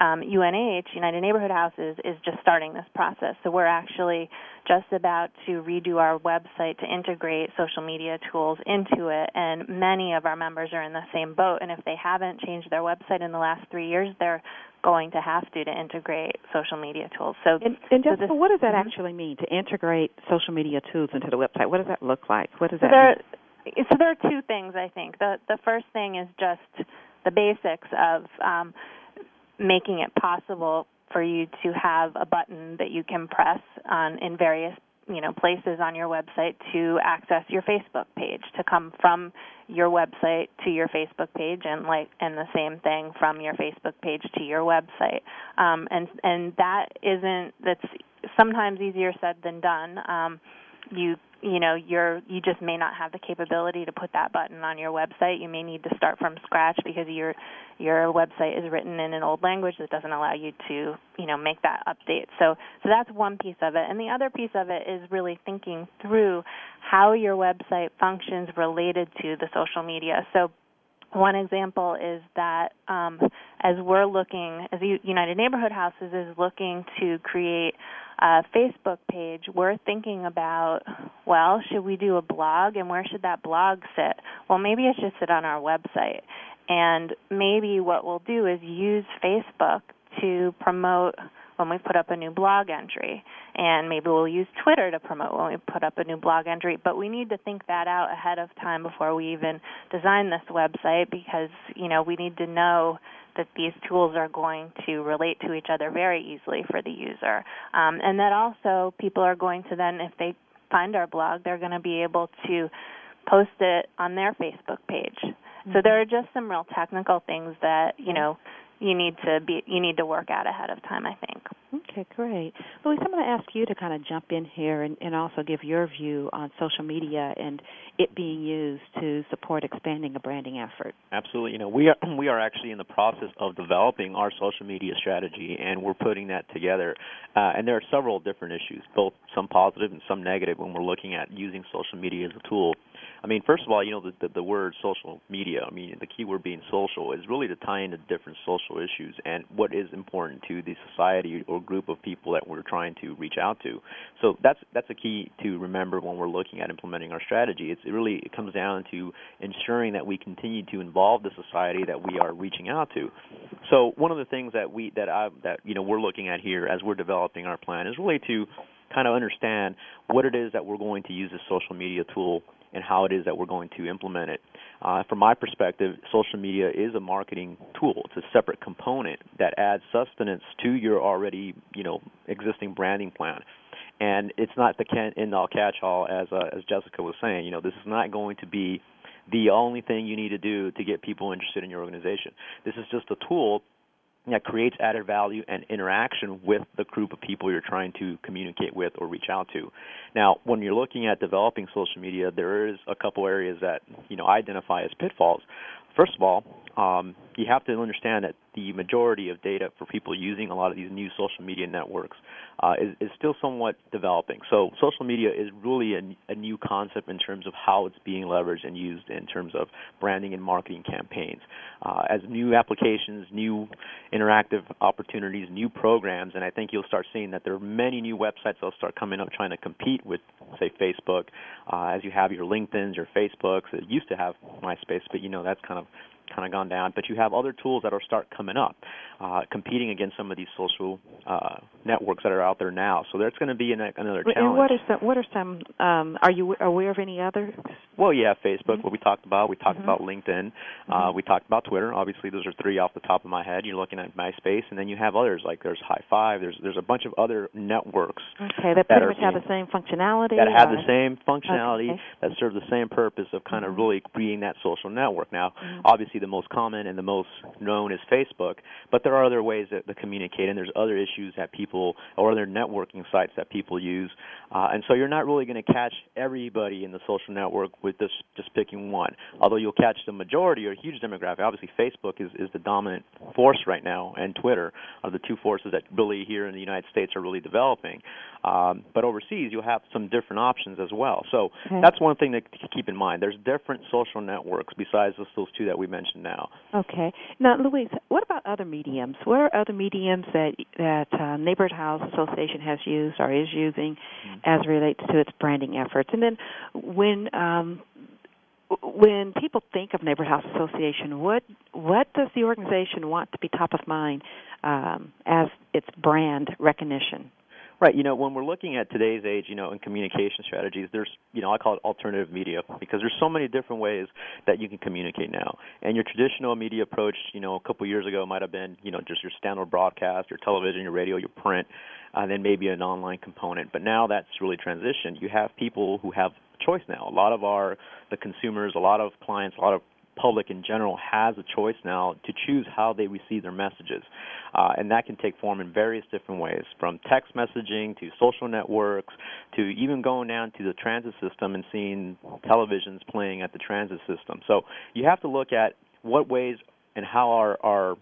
um, UNH, United Neighborhood Houses, is just starting this process. So we're actually just about to redo our website to integrate social media tools into it, and many of our members are in the same boat. And if they haven't changed their website in the last three years, they're going to have to to integrate social media tools. So, and, and just, so this, what does that mm-hmm. actually mean to integrate social media tools into the website? What does that look like? What does so that there, mean? So there are two things I think. The the first thing is just the basics of um, making it possible for you to have a button that you can press on in various you know places on your website to access your Facebook page to come from your website to your Facebook page and like and the same thing from your Facebook page to your website. Um, and and that isn't that's sometimes easier said than done. Um, you you know you're you just may not have the capability to put that button on your website. You may need to start from scratch because your your website is written in an old language that doesn't allow you to you know make that update. So so that's one piece of it. And the other piece of it is really thinking through how your website functions related to the social media. So one example is that um, as we're looking, as United Neighborhood Houses is looking to create a Facebook page, we're thinking about, well, should we do a blog and where should that blog sit? Well, maybe it should sit on our website. And maybe what we'll do is use Facebook to promote when we put up a new blog entry. And maybe we'll use Twitter to promote when we put up a new blog entry. But we need to think that out ahead of time before we even design this website because, you know, we need to know that these tools are going to relate to each other very easily for the user. Um, and that also people are going to then, if they find our blog, they're going to be able to post it on their Facebook page. Mm-hmm. So there are just some real technical things that, you know, you need to be you need to work out ahead of time, I think. Okay, great. Luis, I'm going to ask you to kind of jump in here and, and also give your view on social media and it being used to support expanding a branding effort. Absolutely. You know, we are we are actually in the process of developing our social media strategy, and we're putting that together. Uh, and there are several different issues, both some positive and some negative, when we're looking at using social media as a tool. I mean, first of all, you know, the, the, the word social media, I mean, the key word being social, is really to tie into different social issues and what is important to the society or group of people that we're trying to reach out to. So that's that's a key to remember when we're looking at implementing our strategy. It's it really it comes down to ensuring that we continue to involve the society that we are reaching out to. So one of the things that we that I that you know we're looking at here as we're developing our plan is really to kind of understand what it is that we're going to use this social media tool and how it is that we're going to implement it. Uh, from my perspective, social media is a marketing tool. It's a separate component that adds sustenance to your already, you know, existing branding plan. And it's not the can end all catch all as uh, as Jessica was saying. You know, this is not going to be the only thing you need to do to get people interested in your organization. This is just a tool that creates added value and interaction with the group of people you're trying to communicate with or reach out to. Now, when you're looking at developing social media, there is a couple areas that you know identify as pitfalls. First of all, um, you have to understand that the majority of data for people using a lot of these new social media networks uh, is, is, still somewhat developing. So social media is really a, a, new concept in terms of how it's being leveraged and used in terms of branding and marketing campaigns. Uh, as new applications, new interactive opportunities, new programs, and I think you'll start seeing that there are many new websites that'll start coming up trying to compete with, say, Facebook. Uh, as you have your LinkedIn's, your Facebooks. It used to have MySpace, but you know that's kind of kind of gone down. But you have other tools that will start coming up, uh, competing against some of these social uh, networks that are out there now. So there's going to be an, another challenge. And what are some? What are some? Um, are you aware of any others? Well, yeah, Facebook. Mm-hmm. What we talked about. We talked mm-hmm. about LinkedIn. Uh, mm-hmm. we talked about Twitter. Obviously, those are three off the top of my head. You're looking at MySpace, and then you have others like there's Hi5. There's there's a bunch of other networks. Okay, that pretty much have the same functionality. That have the same functionality. Okay. That serve the same purpose of kind of mm-hmm. really being that social network. Now, mm-hmm. Obviously, the most common and the most known is Facebook, but there are other ways that, to communicate, and there's other issues that people or other networking sites that people use, uh, and so you're not really going to catch everybody in the social network with this just picking one. Although you'll catch the majority or a huge demographic. Obviously, Facebook is is the dominant force right now, and Twitter are the two forces that really here in the United States are really developing. Um, but overseas, you'll have some different options as well. So okay. that's one thing to keep in mind. There's different social networks besides those two that we mentioned now. Okay. Now, Luis, what about other mediums? What are other mediums that that uh, Neighborhood House Association has used or is using mm-hmm. as relates to its branding efforts? And then when um, when people think of Neighborhood House Association, what what does the organization want to be top of mind um, as its brand recognition? Right. You know, when we're looking at today's age, you know, in communication strategies, there's, you know, I call it alternative media because there's so many different ways that you can communicate now. And your traditional media approach, you know, a couple years ago might have been, you know, just your standard broadcast, your television, your radio, your print, and then maybe an online component. But now that's really transitioned. You have people who have choice now. A lot of our the consumers, a lot of clients, a lot of public in general has a choice now to choose how they receive their messages. Uh, and that can take form in various different ways, from text messaging to social networks to even going down to the transit system and seeing televisions playing at the transit system. So you have to look at what ways and how our, our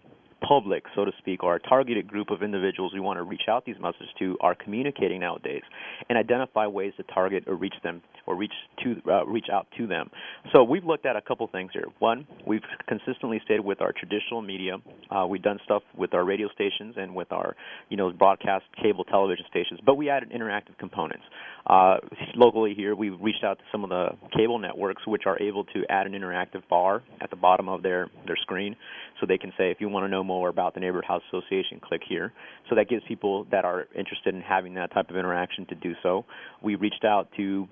public, so to speak, or a targeted group of individuals we want to reach out these messages to are communicating nowadays and identify ways to target or reach them or reach to uh, reach out to them. So we've looked at a couple things here. One, we've consistently stayed with our traditional media. Uh, we've done stuff with our radio stations and with our you know broadcast cable television stations, but we added interactive components. Uh, locally here, we've reached out to some of the cable networks, which are able to add an interactive bar at the bottom of their their screen, so they can say, if you want to know more about the neighborhood house association, click here. So that gives people that are interested in having that type of interaction to do so. We reached out to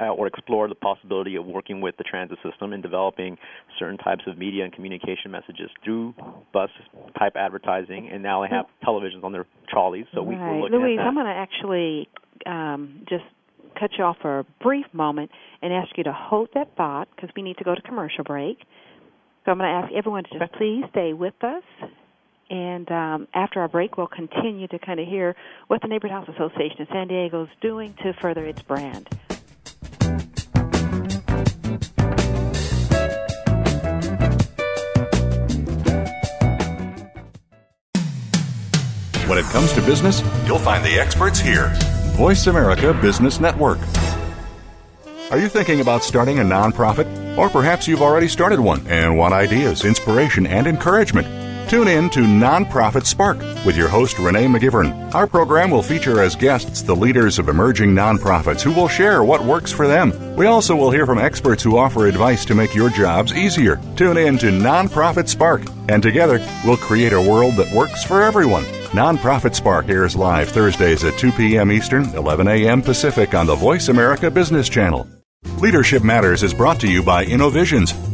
uh, or explore the possibility of working with the transit system and developing certain types of media and communication messages through bus type advertising. And now they have televisions on their trolleys. So we, right. we're looking Luis, at that. I'm going to actually um, just cut you off for a brief moment and ask you to hold that thought because we need to go to commercial break. So I'm going to ask everyone to just please stay with us. And um, after our break, we'll continue to kind of hear what the Neighborhood House Association of San Diego is doing to further its brand. When it comes to business, you'll find the experts here. Voice America Business Network. Are you thinking about starting a nonprofit? Or perhaps you've already started one and want ideas, inspiration, and encouragement? Tune in to Nonprofit Spark with your host, Renee McGivern. Our program will feature as guests the leaders of emerging nonprofits who will share what works for them. We also will hear from experts who offer advice to make your jobs easier. Tune in to Nonprofit Spark, and together we'll create a world that works for everyone. Nonprofit Spark airs live Thursdays at 2 p.m. Eastern, 11 a.m. Pacific on the Voice America Business Channel. Leadership Matters is brought to you by InnoVisions.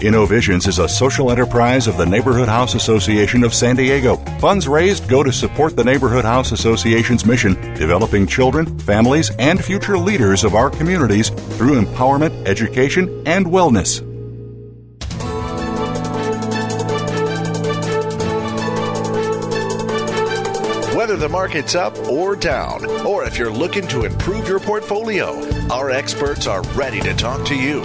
InnoVisions is a social enterprise of the Neighborhood House Association of San Diego. Funds raised go to support the Neighborhood House Association's mission, developing children, families, and future leaders of our communities through empowerment, education, and wellness. Whether the market's up or down, or if you're looking to improve your portfolio, our experts are ready to talk to you.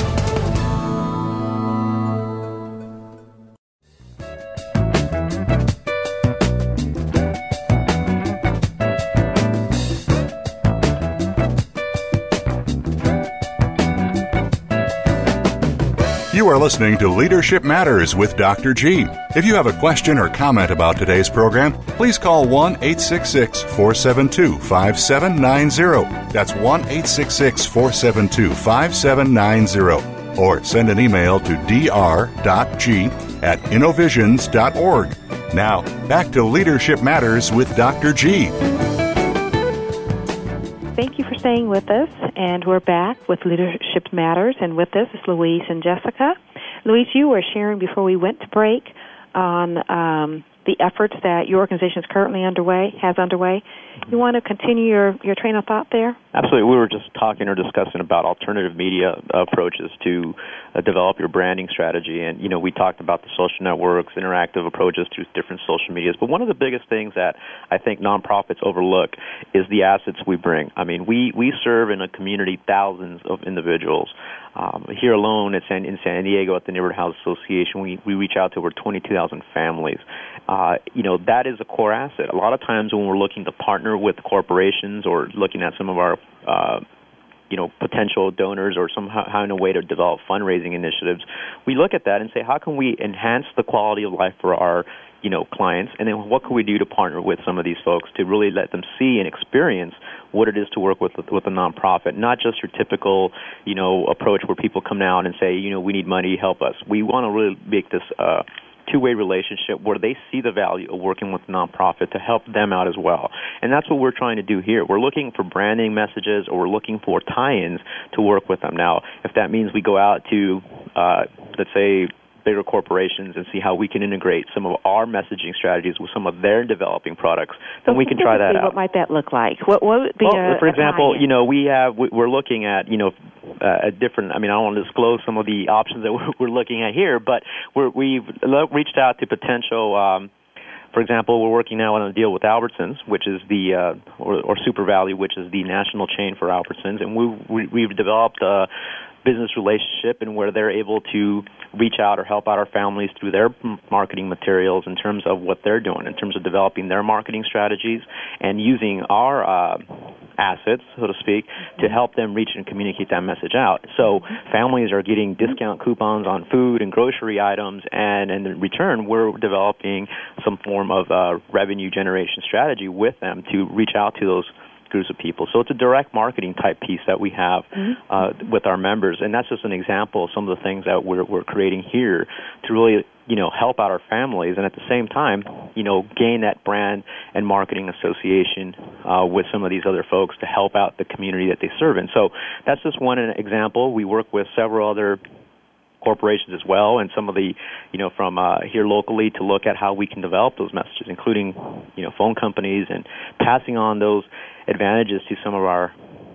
Are listening to Leadership Matters with Dr. G. If you have a question or comment about today's program, please call 1 866 472 5790. That's 1 866 472 5790. Or send an email to dr.g at innovisions.org. Now, back to Leadership Matters with Dr. G. Staying with us, and we're back with Leadership Matters, and with us is Luis and Jessica. Luis, you were sharing before we went to break on um, the efforts that your organization is currently underway, has underway. You want to continue your, your train of thought there? Absolutely. We were just talking or discussing about alternative media approaches to uh, develop your branding strategy. And, you know, we talked about the social networks, interactive approaches through different social medias. But one of the biggest things that I think nonprofits overlook is the assets we bring. I mean, we, we serve in a community thousands of individuals. Um, here alone at San, in San Diego at the Neighborhood House Association, we, we reach out to over 22,000 families. Uh, you know, that is a core asset. A lot of times when we're looking to partner with corporations or looking at some of our uh, you know potential donors or somehow in a way to develop fundraising initiatives we look at that and say how can we enhance the quality of life for our you know clients? And then what can we do to partner with some of these folks to really let them see and experience what it is to work with with a nonprofit? Not just your typical you know approach where people come out and say you know we need money help us. We want to really make this uh two-way relationship where they see the value of working with a nonprofit to help them out as well. And that's what we're trying to do here. We're looking for branding messages or we're looking for tie-ins to work with them. Now, if that means we go out to, uh, let's say, bigger corporations and see how we can integrate some of our messaging strategies with some of their developing products, then so we can try that out. What might that look like? What, what would be well, a, for example, you know, we have we're looking at you know uh, a different. I mean, I don't want to disclose some of the options that we're, we're looking at here, but we're, we've reached out to potential. Um, for example, we're working now on a deal with Albertsons, which is the uh, or, or SuperValu, which is the national chain for Albertsons, and we, we we've developed a business relationship and where they're able to reach out or help out our families through their marketing materials in terms of what they're doing, in terms of developing their marketing strategies and using our uh, assets, so to speak, to help them reach and communicate that message out. So families are getting discount coupons on food and grocery items, and, in return, we're developing some form of uh, revenue generation strategy with them to reach out to those groups of people. So it's a direct marketing type piece that we have mm-hmm. uh, with our members, and that's just an example of some of the things that we're, we're creating here to really you know help out our families and at the same time you know gain that brand and marketing association uh, with some of these other folks to help out the community that they serve in so that's just one example we work with several other corporations as well, and some of the, you know, from uh, here locally to look at how we can develop those messages, including, you know, phone companies and passing on those advantages to some of our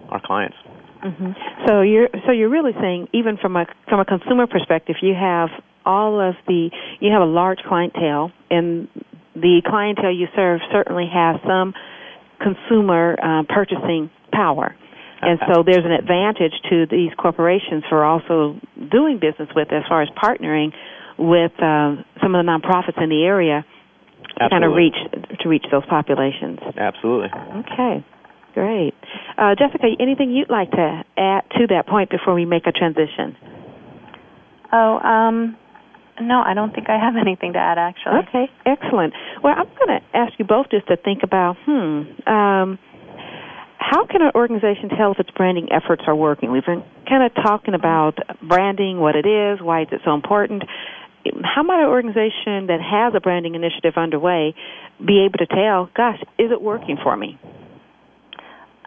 our clients. Mm-hmm. So you're so you're really saying even from a from a consumer perspective, you have all of the you have a large clientele, and the clientele you serve certainly has some consumer uh, purchasing power. And so there's an advantage to these corporations for also doing business with as far as partnering with uh, some of the nonprofits in the area to kind of reach to reach those populations. Absolutely. Okay. Great. Uh, Jessica, anything you'd like to add to that point before we make a transition? Oh, um, no, I don't think I have anything to add, actually. Okay, excellent. Well, I'm going to ask you both just to think about, hmm, um, how can an organization tell if its branding efforts are working? We've been kind of talking about branding, what it is, why it's so important. How might an organization that has a branding initiative underway be able to tell, gosh, is it working for me?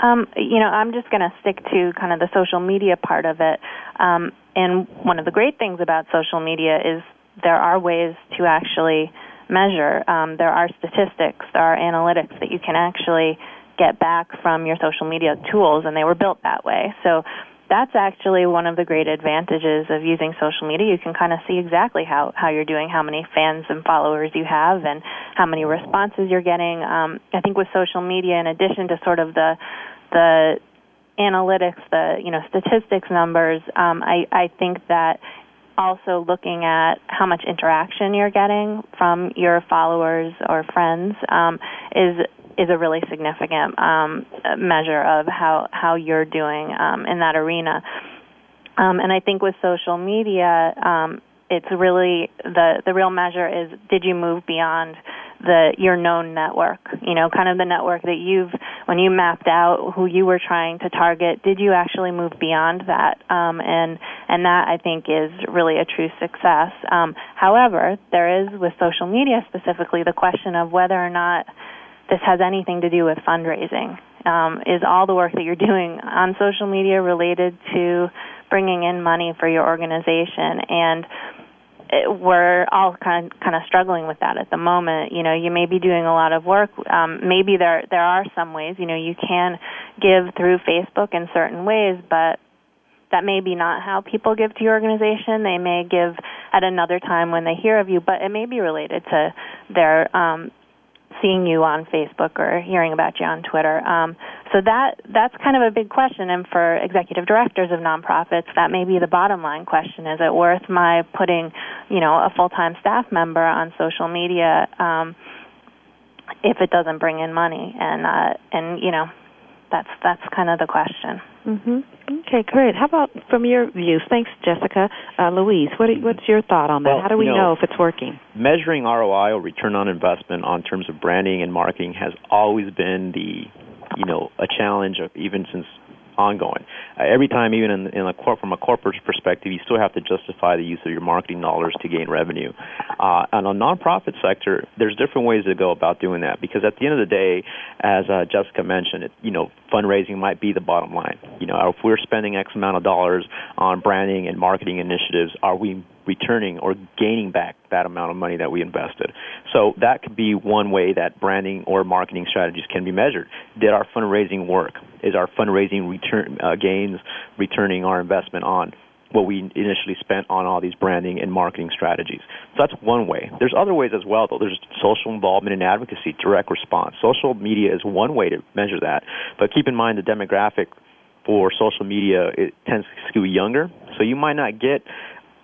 Um, you know, I'm just going to stick to kind of the social media part of it. Um, and one of the great things about social media is there are ways to actually measure. Um, there are statistics, there are analytics that you can actually get back from your social media tools, and they were built that way. So that's actually one of the great advantages of using social media. You can kind of see exactly how, how you're doing, how many fans and followers you have, and how many responses you're getting. Um, I think with social media, in addition to sort of the the analytics, the you know statistics numbers, um, I, I think that also looking at how much interaction you're getting from your followers or friends um, is is a really significant um, measure of how how you're doing um, in that arena. Um, and I think with social media, um, it's really the the real measure is did you move beyond the your known network you know kind of the network that you've when you mapped out who you were trying to target did you actually move beyond that um, and and that I think is really a true success um, however there is with social media specifically the question of whether or not this has anything to do with fundraising. Um, is all the work that you're doing on social media related to bringing in money for your organization? And we're all kind of, kind of struggling with that at the moment. You know, you may be doing a lot of work. Um, maybe there there are some ways. You know, you can give through Facebook in certain ways, but that may be not how people give to your organization. They may give at another time when they hear of you, but it may be related to their um, seeing you on Facebook or hearing about you on Twitter. Um, so that that's kind of a big question, and for executive directors of nonprofits, that may be the bottom line question: Is it worth my putting, you know, a full time staff member on social media um, if it doesn't bring in money? And uh, and you know, that's that's kind of the question. Mm-hmm. Okay, great. How about from your views? Thanks, Jessica. Uh, Luis, what what's your thought on that? Well, How do we you know, know if it's working? Measuring ROI or return on investment on terms of branding and marketing has always been the, you know, a challenge of even since ongoing. Uh, every time, even in, in a cor- from a corporate perspective, you still have to justify the use of your marketing dollars to gain revenue. Uh, on a nonprofit sector, there's different ways to go about doing that because at the end of the day, as uh, Jessica mentioned, it, you know, fundraising might be the bottom line. You know, if we're spending X amount of dollars on branding and marketing initiatives, are we returning or gaining back that amount of money that we invested. So that could be one way that branding or marketing strategies can be measured. Did our fundraising work? Is our fundraising return uh, gains returning our investment on what we initially spent on all these branding and marketing strategies. So that's one way. There's other ways as well, though. There's social involvement and advocacy, direct response. Social media is one way to measure that, but keep in mind the demographic for social media it tends to skew younger, so you might not get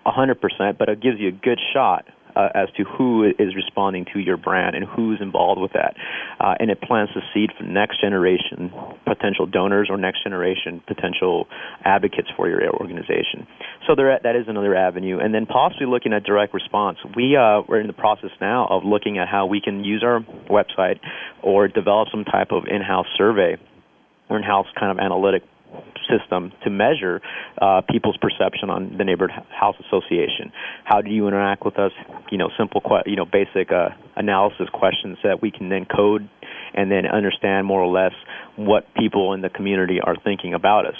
100%, but it gives you a good shot uh, as to who is responding to your brand and who's involved with that. Uh, and it plants the seed for next generation potential donors or next generation potential advocates for your organization. So there, that is another avenue. And then possibly looking at direct response. We, uh, we're in the process now of looking at how we can use our website or develop some type of in-house survey or in-house kind of analytic system to measure uh, people's perception on the neighborhood house association. How do you interact with us? You know, simple, que- you know, basic uh, analysis questions that we can then code and then understand more or less what people in the community are thinking about us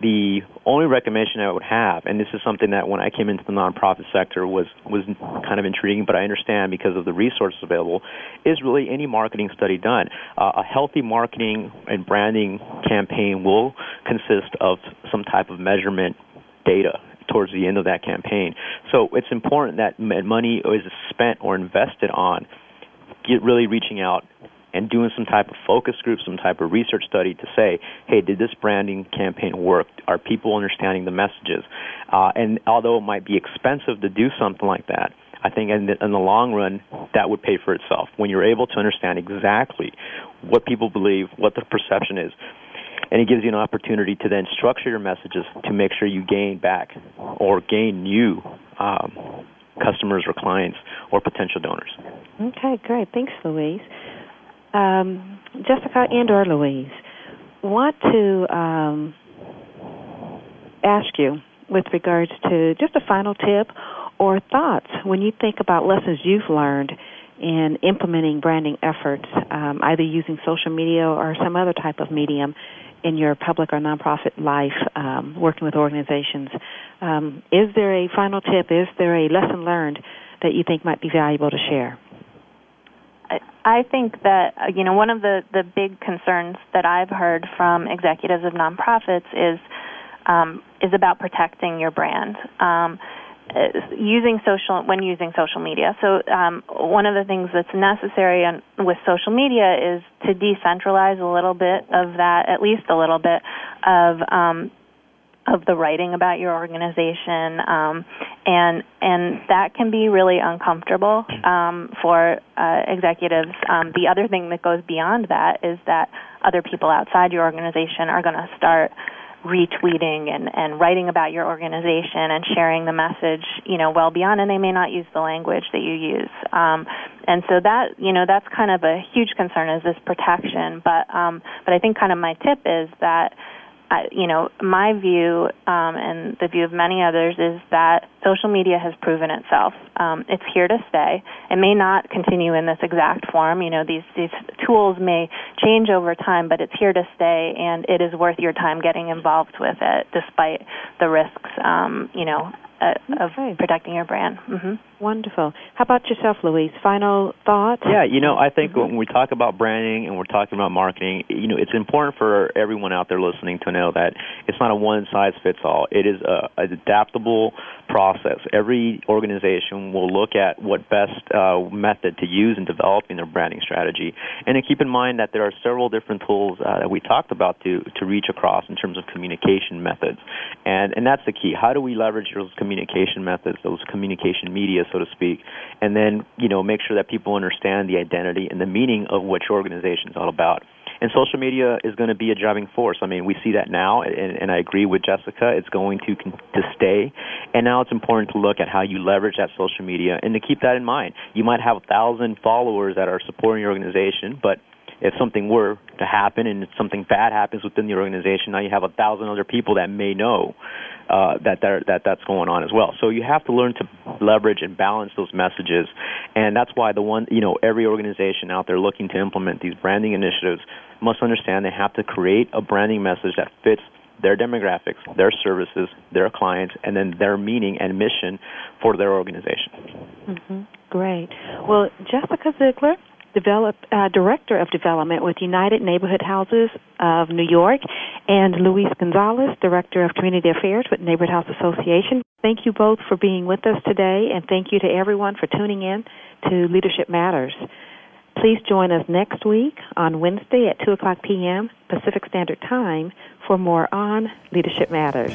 the only recommendation I would have, and this is something that when I came into the nonprofit sector was was kind of intriguing, but I understand because of the resources available, is really any marketing study done. Uh, a healthy marketing and branding campaign will consist of some type of measurement data towards the end of that campaign. So it's important that money is spent or invested on really reaching out and doing some type of focus group, some type of research study to say, hey, did this branding campaign work? Are people understanding the messages? Uh, and although it might be expensive to do something like that, I think in the, in the long run, that would pay for itself. When you're able to understand exactly what people believe, what the perception is, and it gives you an opportunity to then structure your messages to make sure you gain back or gain new um, customers or clients or potential donors. Okay, great. Thanks, Luis um, Jessica and or Luis, want to um, ask you with regards to just a final tip or thoughts when you think about lessons you've learned in implementing branding efforts, um, either using social media or some other type of medium in your public or nonprofit life, um, working with organizations. Um, is there a final tip? Is there a lesson learned that you think might be valuable to share? I think that uh, you know one of the the big concerns that I've heard from executives of nonprofits is um, is about protecting your brand. Um, uh, using social when using social media. So um, one of the things that's necessary on, with social media is to decentralize a little bit of that, at least a little bit of um, of the writing about your organization, um, and and that can be really uncomfortable um, for uh, executives. Um, the other thing that goes beyond that is that other people outside your organization are going to start retweeting and, and writing about your organization and sharing the message, you know, well beyond, and they may not use the language that you use. Um, and so that, you know, that's kind of a huge concern is this protection. But, um, but I think kind of my tip is that I, you know, my view um, and the view of many others is that social media has proven itself. Um, it's here to stay. It may not continue in this exact form. You know, these these tools may change over time, but it's here to stay, and it is worth your time getting involved with it, despite the risks. Um, you know, uh, of protecting your brand. Mm-hmm. Wonderful. How about yourself, Luis? Final thoughts? Yeah, you know, I think mm-hmm. when we talk about branding and we're talking about marketing, you know, it's important for everyone out there listening to know that it's not a one size fits all. It is a, an adaptable process. Every organization will look at what best uh, method to use in developing their branding strategy, and to keep in mind that there are several different tools uh, that we talked about to to reach across in terms of communication methods, and and that's the key. How do we leverage those communication methods, those communication media? So to speak, and then you know make sure that people understand the identity and the meaning of what your organization is all about. And social media is going to be a driving force. I mean, we see that now, and, and I agree with Jessica. It's going to to stay, and now it's important to look at how you leverage that social media and to keep that in mind. You might have a thousand followers that are supporting your organization, but if something were to happen and something bad happens within the organization, now you have a thousand other people that may know uh, that that that's going on as well. So you have to learn to leverage and balance those messages, and that's why the one you know every organization out there looking to implement these branding initiatives must understand they have to create a branding message that fits their demographics, their services, their clients, and then their meaning and mission for their organization. Mm-hmm. Great. Well, Jessica Ziegler, develop, uh, Director of Development with United Neighborhood Houses of New York, and Luis Gonzalez, Director of Community Affairs with Neighborhood House Association. Thank you both for being with us today, and thank you to everyone for tuning in to Leadership Matters. Please join us next week on Wednesday at 2 o'clock p.m. Pacific Standard Time for more on Leadership Matters.